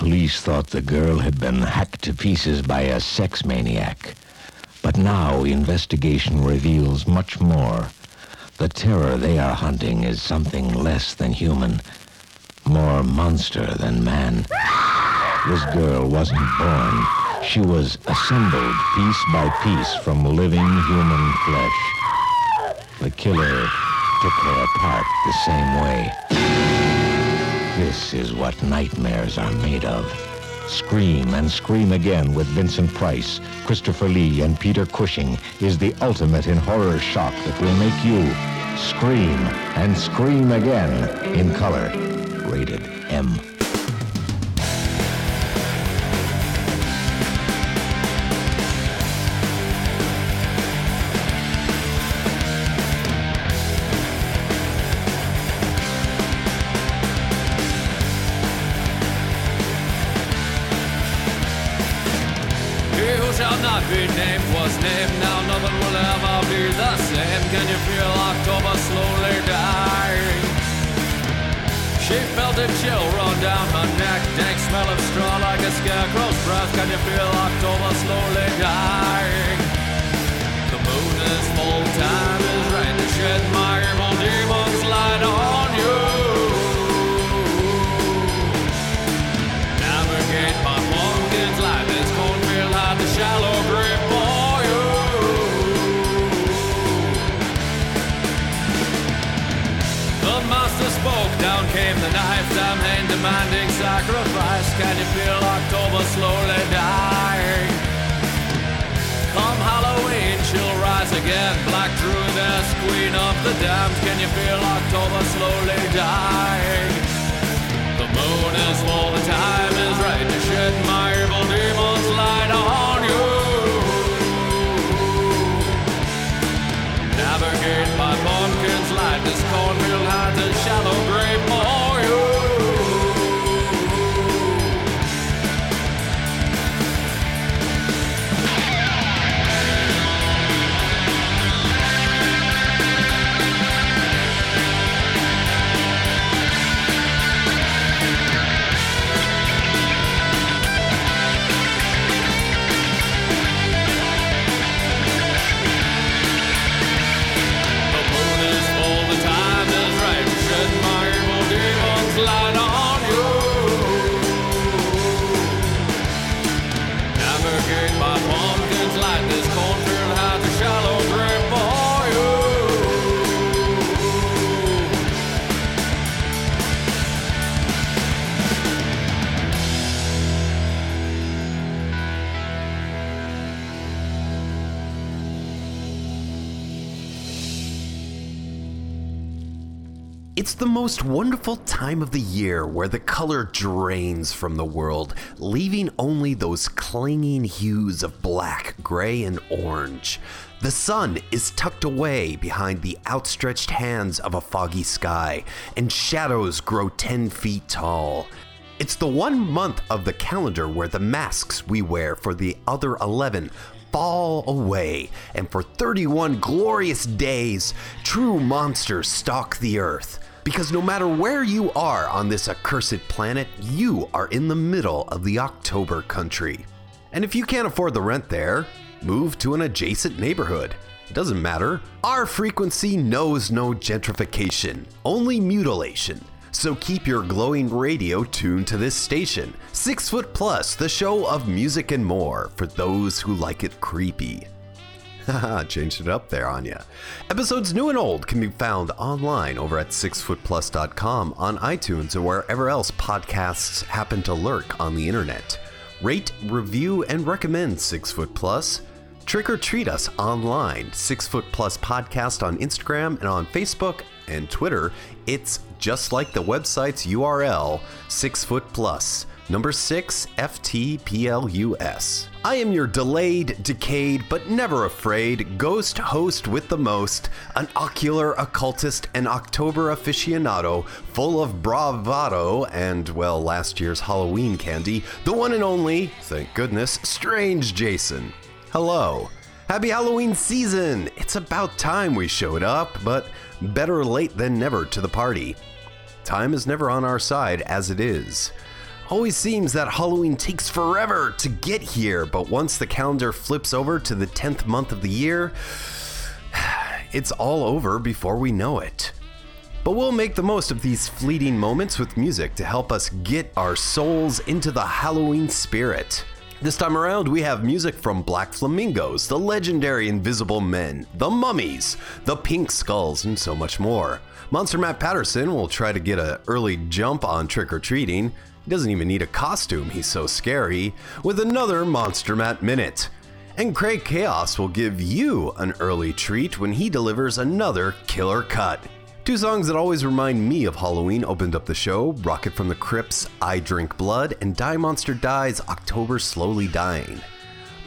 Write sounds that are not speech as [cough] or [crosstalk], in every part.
Police thought the girl had been hacked to pieces by a sex maniac. But now investigation reveals much more. The terror they are hunting is something less than human, more monster than man. This girl wasn't born. She was assembled piece by piece from living human flesh. The killer took her apart the same way. This is what nightmares are made of. Scream and Scream Again with Vincent Price, Christopher Lee, and Peter Cushing is the ultimate in horror shock that will make you scream and scream again in color. Rated M. named. Now nothing will ever be the same. Can you feel October slowly dying? She felt a chill run down her neck. Dank smell of straw like a scarecrow's breath. Can you feel October slowly dying? The moon is full, time demanding sacrifice. Can you feel October slowly dying? Come Halloween, she'll rise again. Black Druidess, queen of the damned. Can you feel October slowly dying? The moon is full, the time is right to shed my evil demons light on you. Navigate my pumpkins light, this cornfield has a shallow grave Navigate my pumpkins light, this the most wonderful time of the year where the color drains from the world, leaving only those clinging hues of black, gray, and orange. The sun is tucked away behind the outstretched hands of a foggy sky, and shadows grow 10 feet tall. It's the one month of the calendar where the masks we wear for the other 11 fall away, and for 31 glorious days, true monsters stalk the earth. Because no matter where you are on this accursed planet, you are in the middle of the October country. And if you can't afford the rent there, move to an adjacent neighborhood. It doesn't matter. Our frequency knows no gentrification, only mutilation. So keep your glowing radio tuned to this station. Six Foot Plus, the show of music and more for those who like it creepy. [laughs] Changed it up there on ya. Episodes new and old can be found online over at sixfootplus.com, on iTunes, or wherever else podcasts happen to lurk on the internet. Rate, review, and recommend Six Foot Plus. Trick or treat us online, Six Foot Plus Podcast on Instagram and on Facebook and Twitter. It's just like the website's URL, Six Foot Plus. Number 6 FTPLUS. I am your delayed, decayed, but never afraid ghost host with the most, an ocular occultist and October aficionado, full of bravado and, well, last year's Halloween candy, the one and only, thank goodness, Strange Jason. Hello. Happy Halloween season! It's about time we showed up, but better late than never to the party. Time is never on our side as it is. Always seems that Halloween takes forever to get here, but once the calendar flips over to the 10th month of the year, [sighs] it's all over before we know it. But we'll make the most of these fleeting moments with music to help us get our souls into the Halloween spirit. This time around, we have music from Black Flamingos, the legendary Invisible Men, the Mummies, the Pink Skulls, and so much more. Monster Matt Patterson will try to get an early jump on trick or treating. He doesn't even need a costume, he's so scary, with another Monster Matt Minute. And Craig Chaos will give you an early treat when he delivers another killer cut. Two songs that always remind me of Halloween opened up the show Rocket from the Crypt's, I Drink Blood, and Die Monster Dies, October Slowly Dying.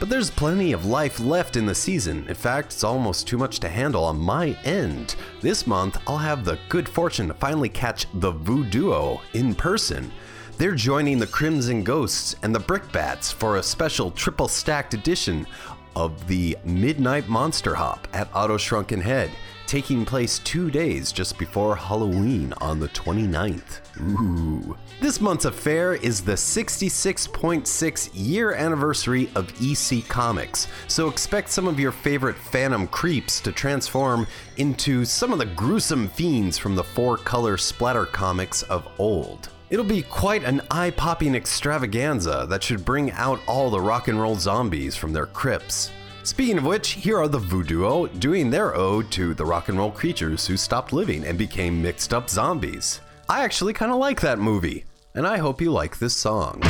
But there's plenty of life left in the season. In fact, it's almost too much to handle on my end. This month, I'll have the good fortune to finally catch the Voodoo in person. They're joining the Crimson Ghosts and the Brickbats for a special triple stacked edition of the Midnight Monster Hop at Otto's Shrunken Head. taking place two days just before Halloween on the 29th. Ooh. This month's affair is the 66.6 year anniversary of EC Comics, so expect some of your favorite Phantom creeps to transform into some of the gruesome fiends from the four color splatter comics of old. It'll be quite an eye popping extravaganza that should bring out all the rock and roll zombies from their crypts. Speaking of which, here are the Voodoo doing their ode to the rock and roll creatures who stopped living and became mixed up zombies. I actually kind of like that movie, and I hope you like this song.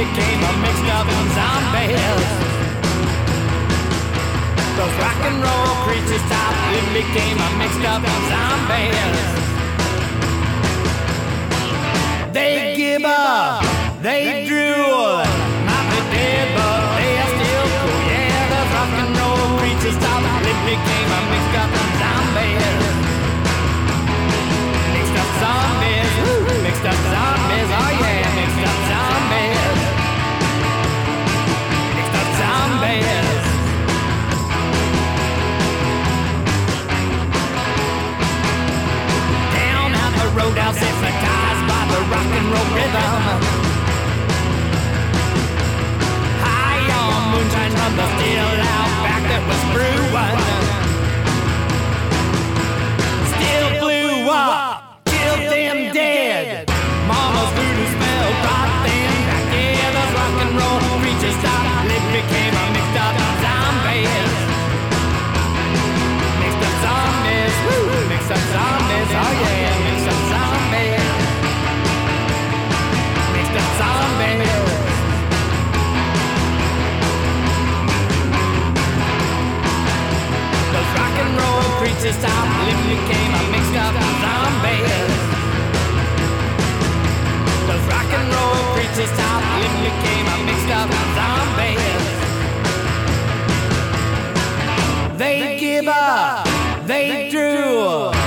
Became a mixed up zombies. Those rock and roll creatures stopped and became a mixed up zombies. They give up, they drool, the roadhouse, hypnotized by the rock and roll rhythm. High on moonshine from the still out back that was brewing. Still blew up, killed them dead. Roll creatures stopped, living became a mixed up zombies. Those rock and roll creatures stopped, living became a mixed up zombies. They give up, they drool. Might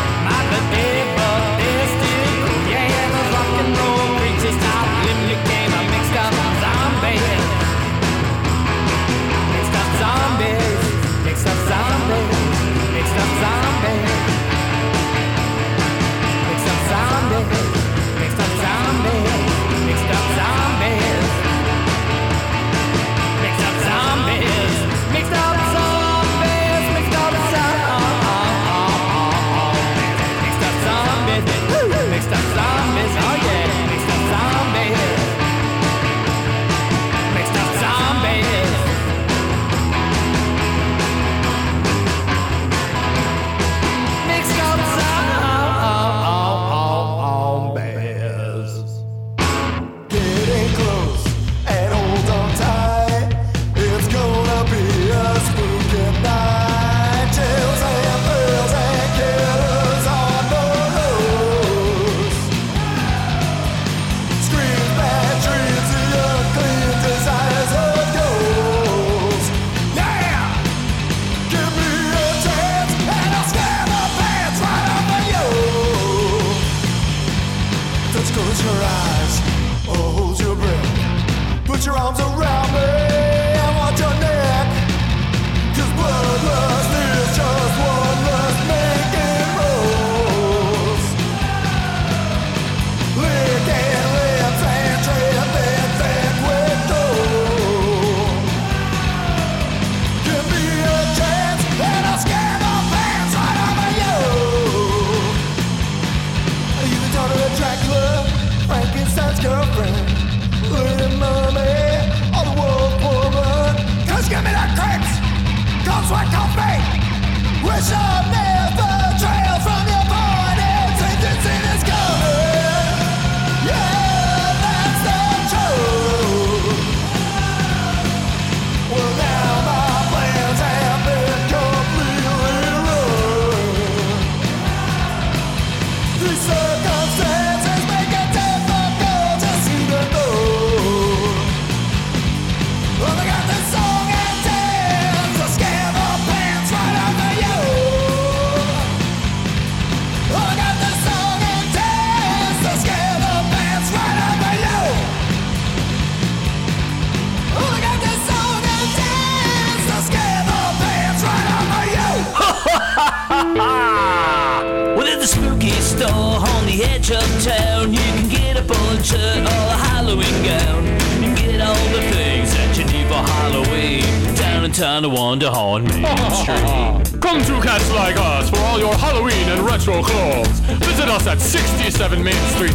Visit us at 67 Main Street,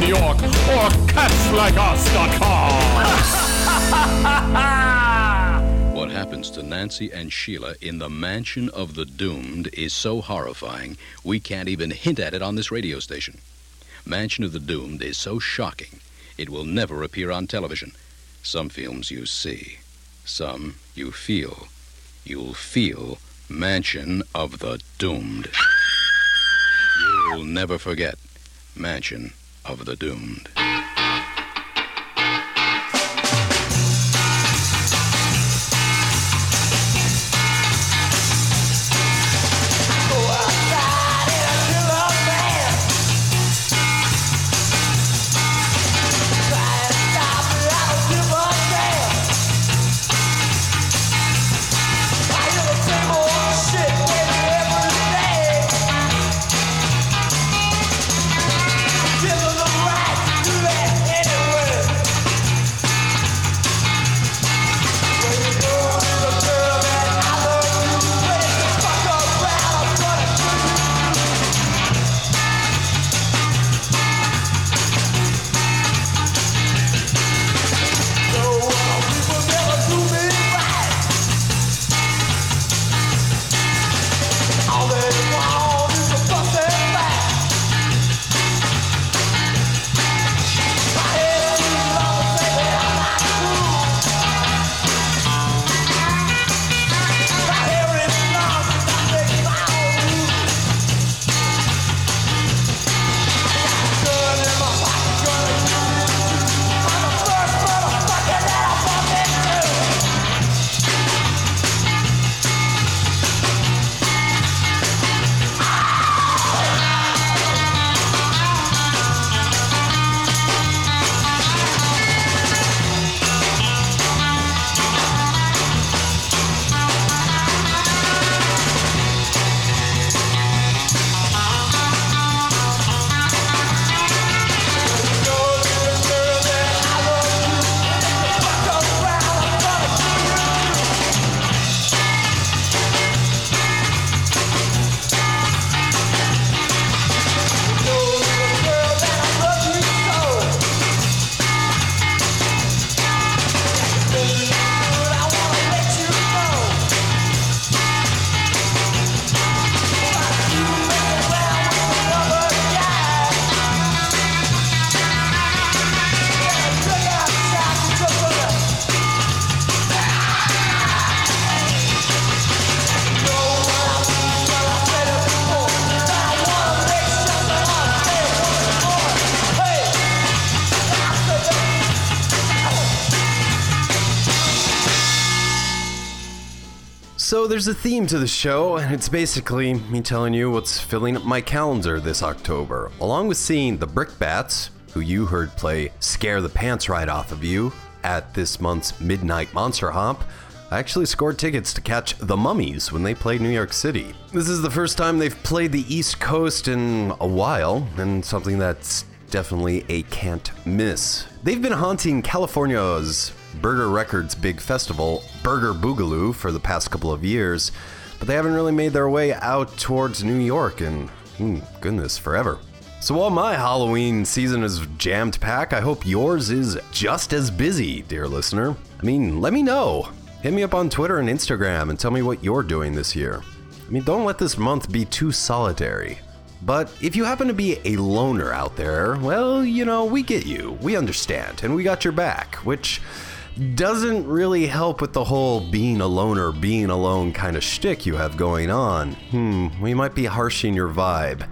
New York, or catslikeus.com. [laughs] What happens to Nancy and Sheila in the mansion of the doomed is so horrifying, we can't even hint at it on this radio station. Mansion of the Doomed is so shocking, it will never appear on television. Some films you see, some you feel. You'll feel Mansion of the Doomed. You'll never forget Mansion of the Doomed. There's a theme to the show, and it's basically me telling you what's filling up my calendar this October, along with seeing the Brickbats, who you heard play Scare the Pants Right Off of You at this month's Midnight Monster Hop. I actually scored tickets to catch the Mummies when they played New York City. This is the first time they've played the East Coast in a while, and something that's definitely a can't miss. They've been haunting California's Burger Records big festival, Burger Boogaloo, for the past couple of years, but they haven't really made their way out towards New York in, hmm, goodness, forever. So while my Halloween season is jammed packed, I hope yours is just as busy, dear listener. I mean, let me know. Hit me up on Twitter and Instagram and tell me what you're doing this year. I mean, don't let this month be too solitary. But if you happen to be a loner out there, well, you know, we get you. We understand, and we got your back, which doesn't really help with the whole being a loner, being alone kind of shtick you have going on. Hmm, we might be harshing your vibe.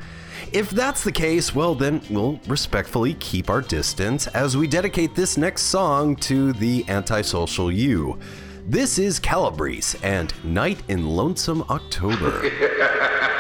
If that's the case, well, then we'll respectfully keep our distance as we dedicate this next song to the antisocial you. This is Calabrese and Night in Lonesome October. [laughs]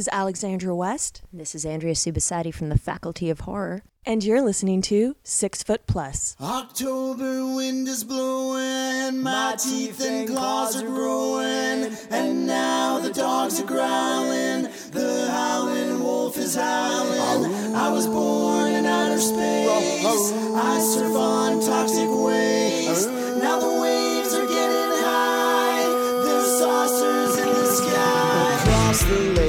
is Alexandra West. This is Andrea Subissati from the Faculty of Horror. And you're listening to Six Foot Plus. October wind is blowing, my teeth and claws are growing, and now the dogs are growling, the howling wolf is howling. I was born in outer space, I surf on toxic waves. Now the waves are getting high, there's saucers in the sky. Across the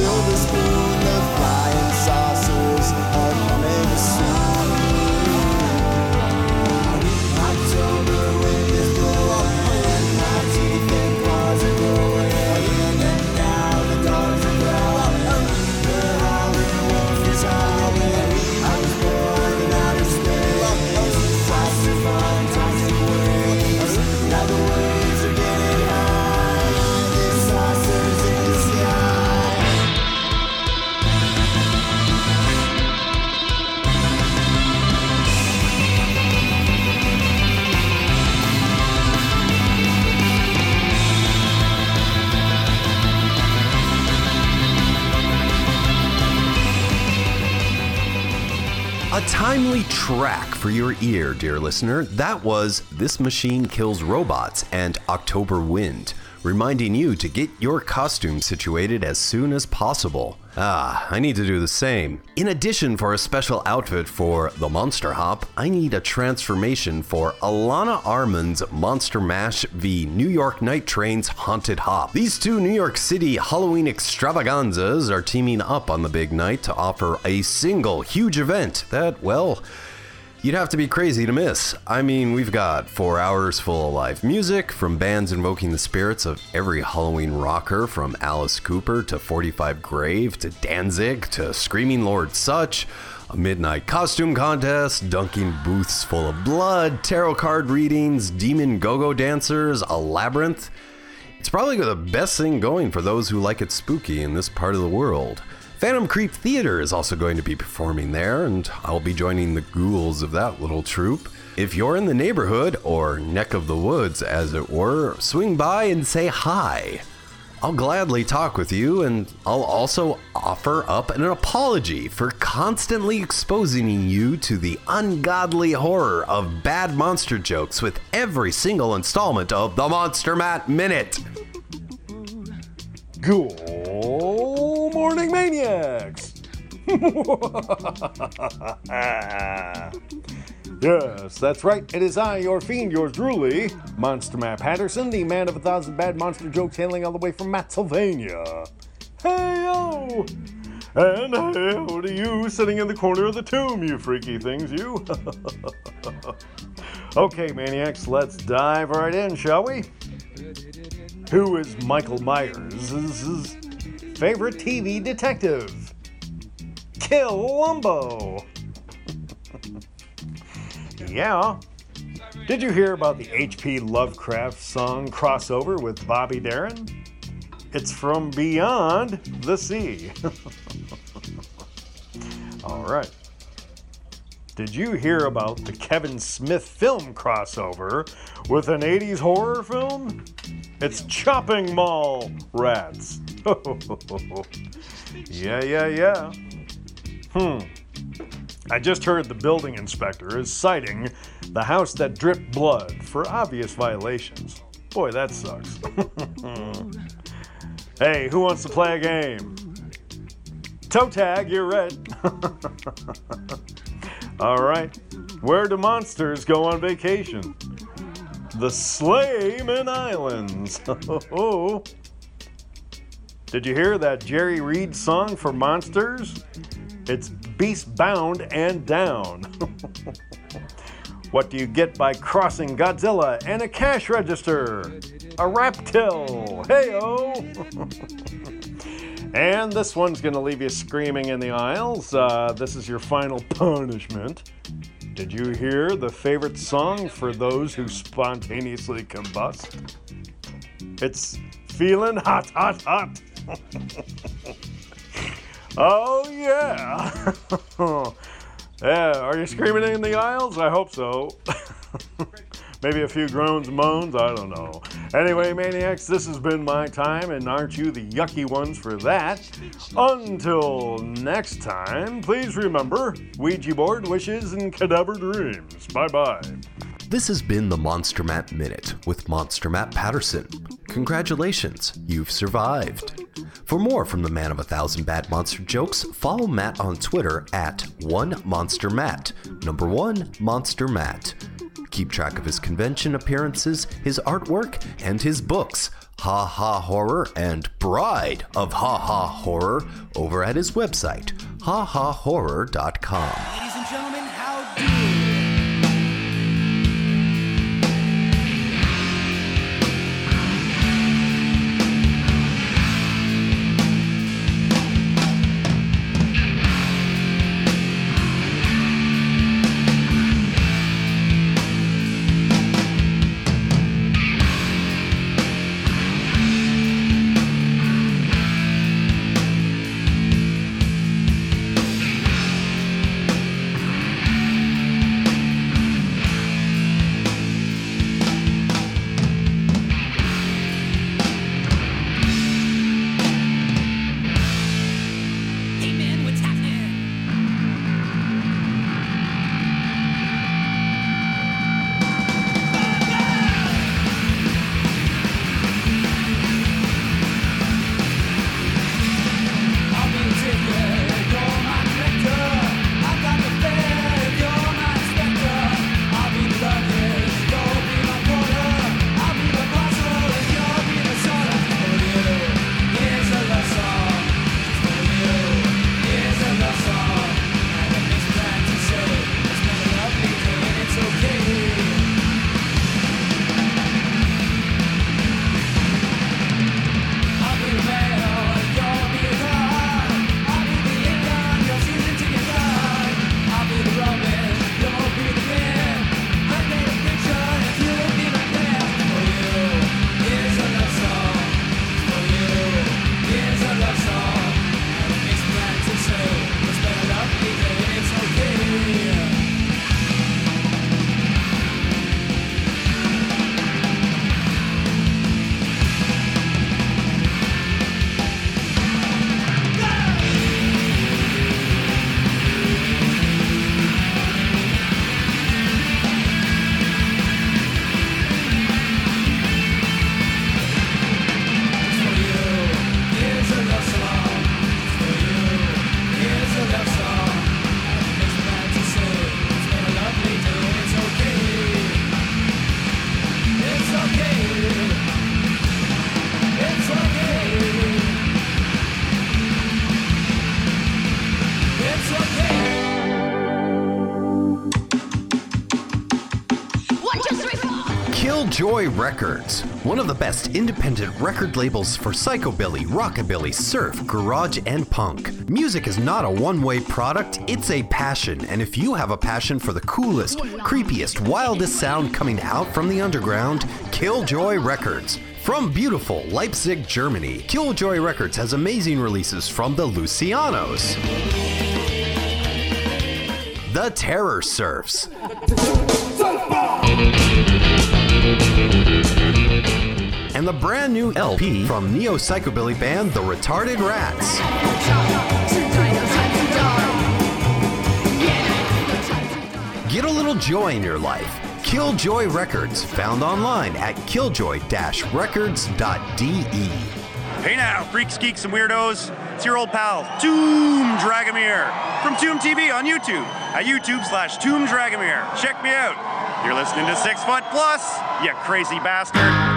silver spoon. Track for your ear, dear listener. That was This Machine Kills Robots and October Wind, reminding you to get your costume situated as soon as possible. Ah, I need to do the same. In addition, for a special outfit for the Monster Hop, I need a transformation for Alana Armand's Monster Mash v New York Night Train's Haunted Hop. These two New York City Halloween extravaganzas are teaming up on the big night to offer a single huge event that, well, You'd have to be crazy to miss. I mean, we've got four hours full of live music from bands invoking the spirits of every Halloween rocker from Alice Cooper to 45 Grave to Danzig to Screaming Lord Sutch, a midnight costume contest, dunking booths full of blood, tarot card readings, demon go go dancers, a labyrinth. It's probably the best thing going for those who like it spooky in this part of the world. Phantom Creep Theater is also going to be performing there, and I'll be joining the ghouls of that little troupe. If you're in the neighborhood, or neck of the woods as it were, swing by and say hi. I'll gladly talk with you, and I'll also offer up an apology for constantly exposing you to the ungodly horror of bad monster jokes with every single installment of the Monster Matt Minute. Good morning, maniacs! [laughs] yes, that's right. It is I, your fiend, yours truly, Monster Matt Patterson, the man of a thousand bad monster jokes, hailing all the way from Matsylvania. Hey yo! And hail are you sitting in the corner of the tomb, you freaky things, you. [laughs] okay, maniacs, let's dive right in, shall we? Who is Michael Myers' favorite TV detective? Columbo. [laughs] yeah. Did you hear about the H.P. Lovecraft song crossover with Bobby Darin? It's from Beyond the Sea. [laughs] All right. Did you hear about the Kevin Smith film crossover with an 80s horror film? It's Chopping Mall Rats. [laughs] yeah, yeah, yeah. Hmm. I just heard the building inspector is citing the house that dripped blood for obvious violations. Boy, that sucks. [laughs] hey, who wants to play a game? toe tag, you're red. [laughs] All right. Where do monsters go on vacation? The Slayman Islands. Oh. Did you hear that Jerry Reed song for monsters? It's Beast Bound and Down. [laughs] what do you get by crossing Godzilla and a cash register? A raptil. Heyo. [laughs] and this one's to leave you screaming in the aisles. Uh, this is your final punishment. Did you hear the favorite song for those who spontaneously combust? It's feeling hot, hot, hot. [laughs] oh, yeah. [laughs] yeah, are you screaming in the aisles? I hope so. [laughs] Maybe a few groans, moans, I don't know. Anyway, Maniacs, this has been my time, and aren't you the yucky ones for that? Until next time, please remember Ouija board wishes and cadaver dreams. Bye bye. This has been the Monster Matt Minute with Monster Matt Patterson. Congratulations, you've survived. For more from the man of a thousand bad monster jokes, follow Matt on Twitter at one monster matt. Number one monster matt. Keep track of his convention appearances, his artwork, and his books. Ha Ha Horror and Bride of Ha Ha Horror over at his website, hahahorror.com. Killjoy Records, one of the best independent record labels for psychobilly, rockabilly, surf, garage, and punk. Music is not a one way product, it's a passion, and if you have a passion for the coolest, creepiest, wildest sound coming out from the underground, Killjoy Records. From beautiful Leipzig, Germany, Killjoy Records has amazing releases from the Lucianos, The Terror Surfs, and the brand new LP from neo psychobilly band The Retarded Rats. Get a little joy in your life. Killjoy Records, found online at killjoy-records.de. Hey now, freaks, geeks, and weirdos. It's your old pal, Tomb Dragomir, from Tomb TV on YouTube, at YouTube slash Tomb Dragomir. Check me out. You're listening to Six Foot Plus, you crazy bastard.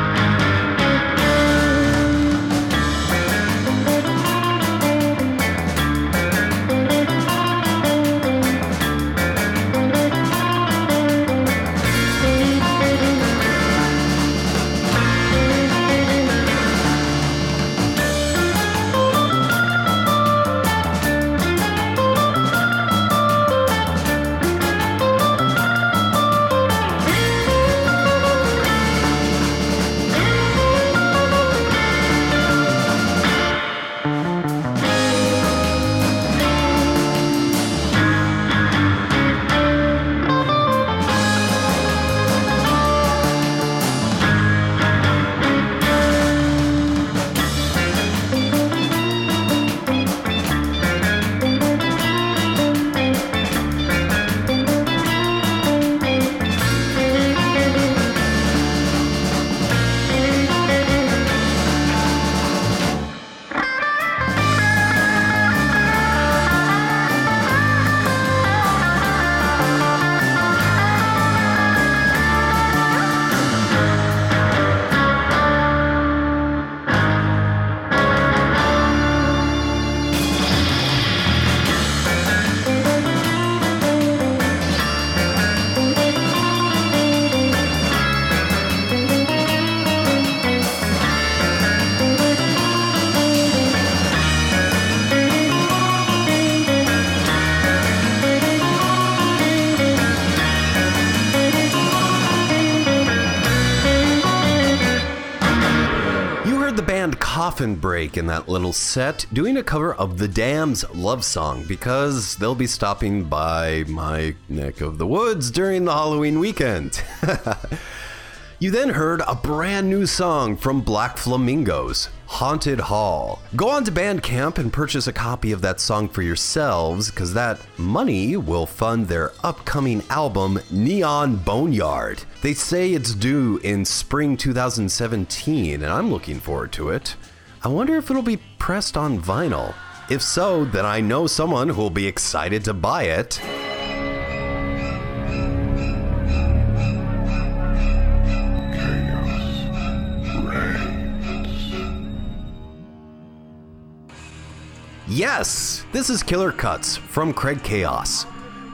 Break in that little set doing a cover of The Damned's love song because they'll be stopping by my neck of the woods during the Halloween weekend. [laughs] you then heard a brand new song from Black Flamingos, Haunted Hall. Go on to Bandcamp and purchase a copy of that song for yourselves because that money will fund their upcoming album, Neon Boneyard. They say it's due in spring 2017, and I'm looking forward to it. I wonder if it'll be pressed on vinyl. If so, then I know someone who'll be excited to buy it. Yes, this is Killer Cuts from Craig Chaos.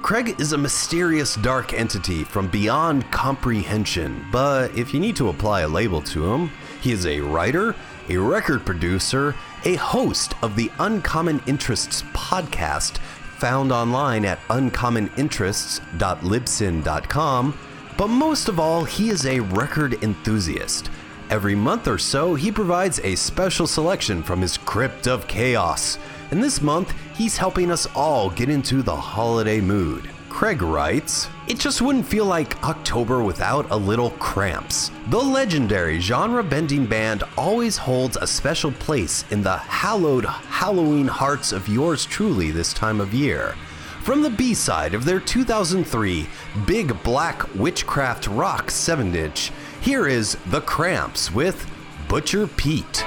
Craig is a mysterious dark entity from beyond comprehension, but if you need to apply a label to him, he is a writer, a record producer, a host of the Uncommon Interests podcast, found online at uncommoninterests.libsyn.com, but most of all, he is a record enthusiast. Every month or so, he provides a special selection from his Crypt of Chaos. And this month, he's helping us all get into the holiday mood. Craig writes, It just wouldn't feel like October without a little cramps. The legendary genre bending band always holds a special place in the hallowed Halloween hearts of yours truly this time of year. From the B side of their 2003 Big Black Witchcraft Rock 7 inch, here is The Cramps with Butcher Pete.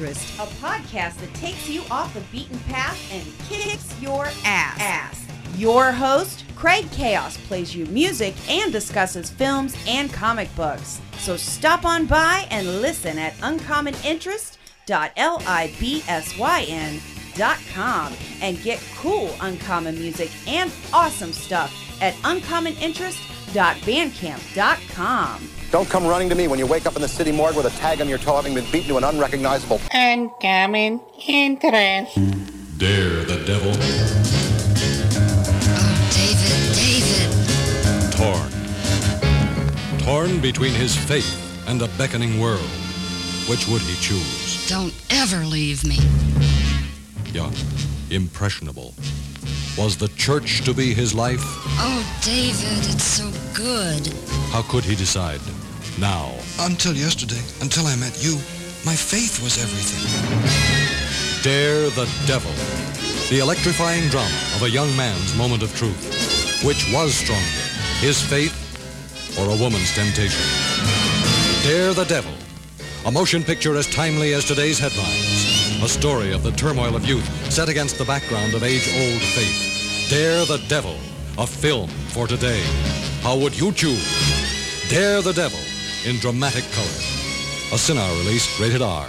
Interest, a podcast that takes you off the beaten path and kicks your ass. ass. Your host, Craig Chaos, plays you music and discusses films and comic books. So stop on by and listen at uncommoninterest.libsyn.com and get cool uncommon music and awesome stuff at uncommoninterest.bandcamp.com. Don't come running to me when you wake up in the city morgue with a tag on your toe having been beaten to an unrecognizable. Uncommon interest. Dare the devil. Oh, David, David. Torn. Torn between his faith and the beckoning world. Which would he choose? Don't ever leave me. Young, impressionable. Was the church to be his life? Oh, David, it's so good. How could he decide? Now. Until yesterday, until I met you, my faith was everything. Dare the devil. The electrifying drama of a young man's moment of truth. Which was stronger, his faith or a woman's temptation? Dare the devil. A motion picture as timely as today's headlines. A story of the turmoil of youth set against the background of age-old faith. Dare the devil. A film for today. How would you choose? Dare the devil in dramatic color. A Cinar release, rated R.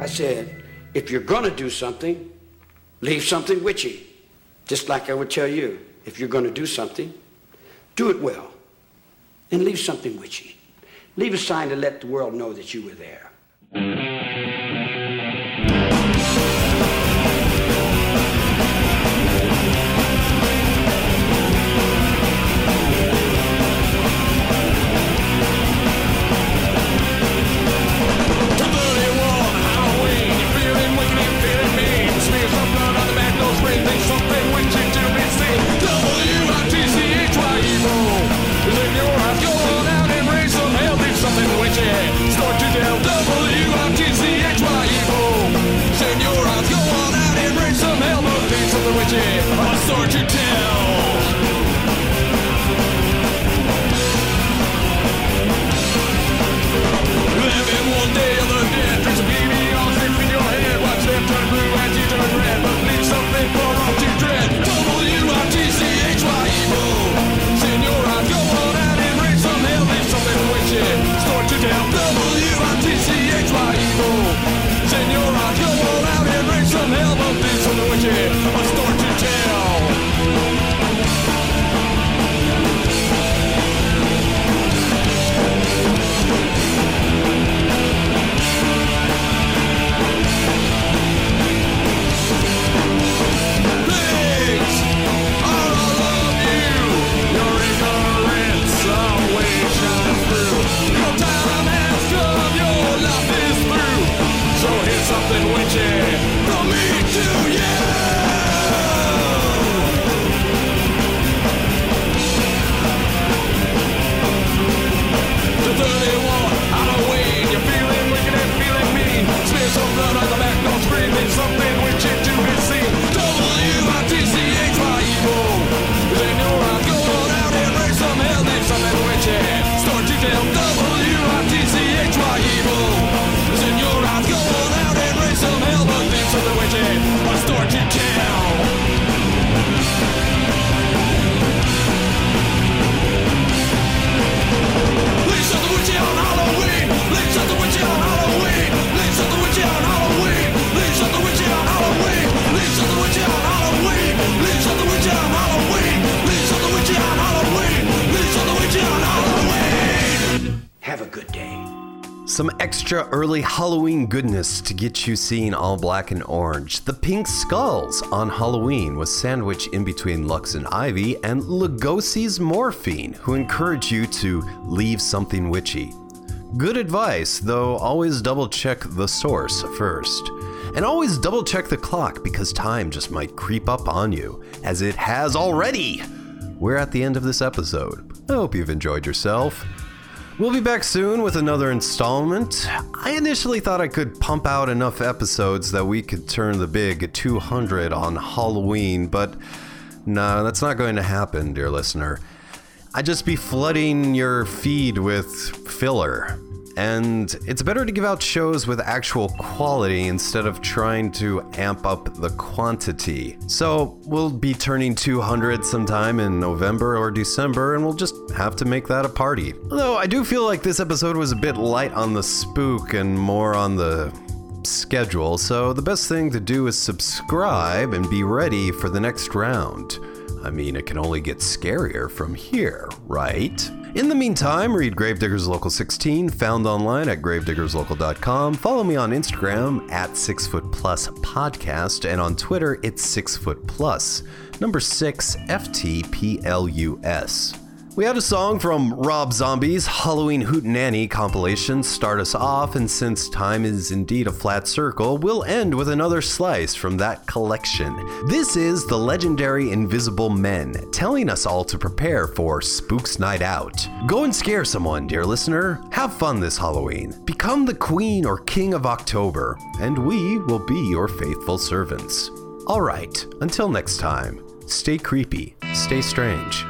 I said, if you're going to do something, leave something with you. Just like I would tell you, if you're going to do something, do it well and leave something with you. Leave a sign to let the world know that you were there. Georgie. Extra early Halloween goodness to get you seeing all black and orange. The Pink Skulls on Halloween was sandwiched in between Lux and Ivy and Lugosi's Morphine, who encourage you to leave something witchy. Good advice, though always double check the source first. And always double check the clock because time just might creep up on you, as it has already. We're at the end of this episode. I hope you've enjoyed yourself. We'll be back soon with another installment. I initially thought I could pump out enough episodes that we could turn the big 200 on Halloween, but no, that's not going to happen, dear listener. I'd just be flooding your feed with filler. And it's better to give out shows with actual quality instead of trying to amp up the quantity. So we'll be turning 200 sometime in November or December, and we'll just have to make that a party. Although I do feel like this episode was a bit light on the spook and more on the schedule, so the best thing to do is subscribe and be ready for the next round. I mean, it can only get scarier from here, right? In the meantime, read Gravediggers Local 16, found online at gravediggerslocal.com. Follow me on Instagram at 6 foot plus podcast, and on Twitter, it's 6 foot plus. Number 6 FTPLUS. We had a song from Rob Zombie's Halloween Hootenanny compilation start us off, and since time is indeed a flat circle, we'll end with another slice from that collection. This is the legendary Invisible Men, telling us all to prepare for Spooks Night Out. Go and scare someone, dear listener. Have fun this Halloween. Become the queen or king of October, and we will be your faithful servants. All right, until next time, stay creepy, stay strange.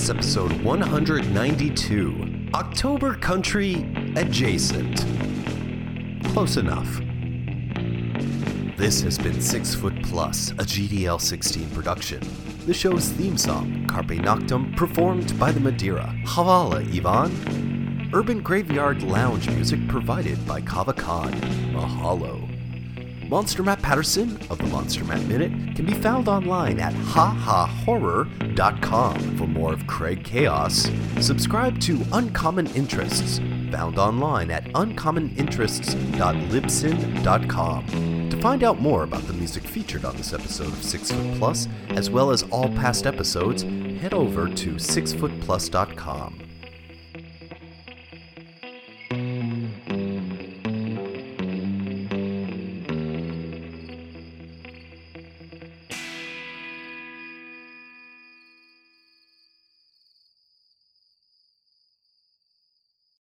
Plus, episode 192 October Country Adjacent. Close enough. This has been Six Foot Plus, a GDL 16 production. The show's theme song, Carpe Noctem, performed by the Madeira. Havala, Ivan. Urban Graveyard Lounge music provided by Kava Kon. Mahalo. Monster Matt Patterson of the Monster Matt Minute can be found online at hahahorror.com for more of Craig Chaos. Subscribe to Uncommon Interests, found online at uncommoninterests.libsyn.com. To find out more about the music featured on this episode of Six Foot Plus, as well as all past episodes, head over to sixfootplus.com.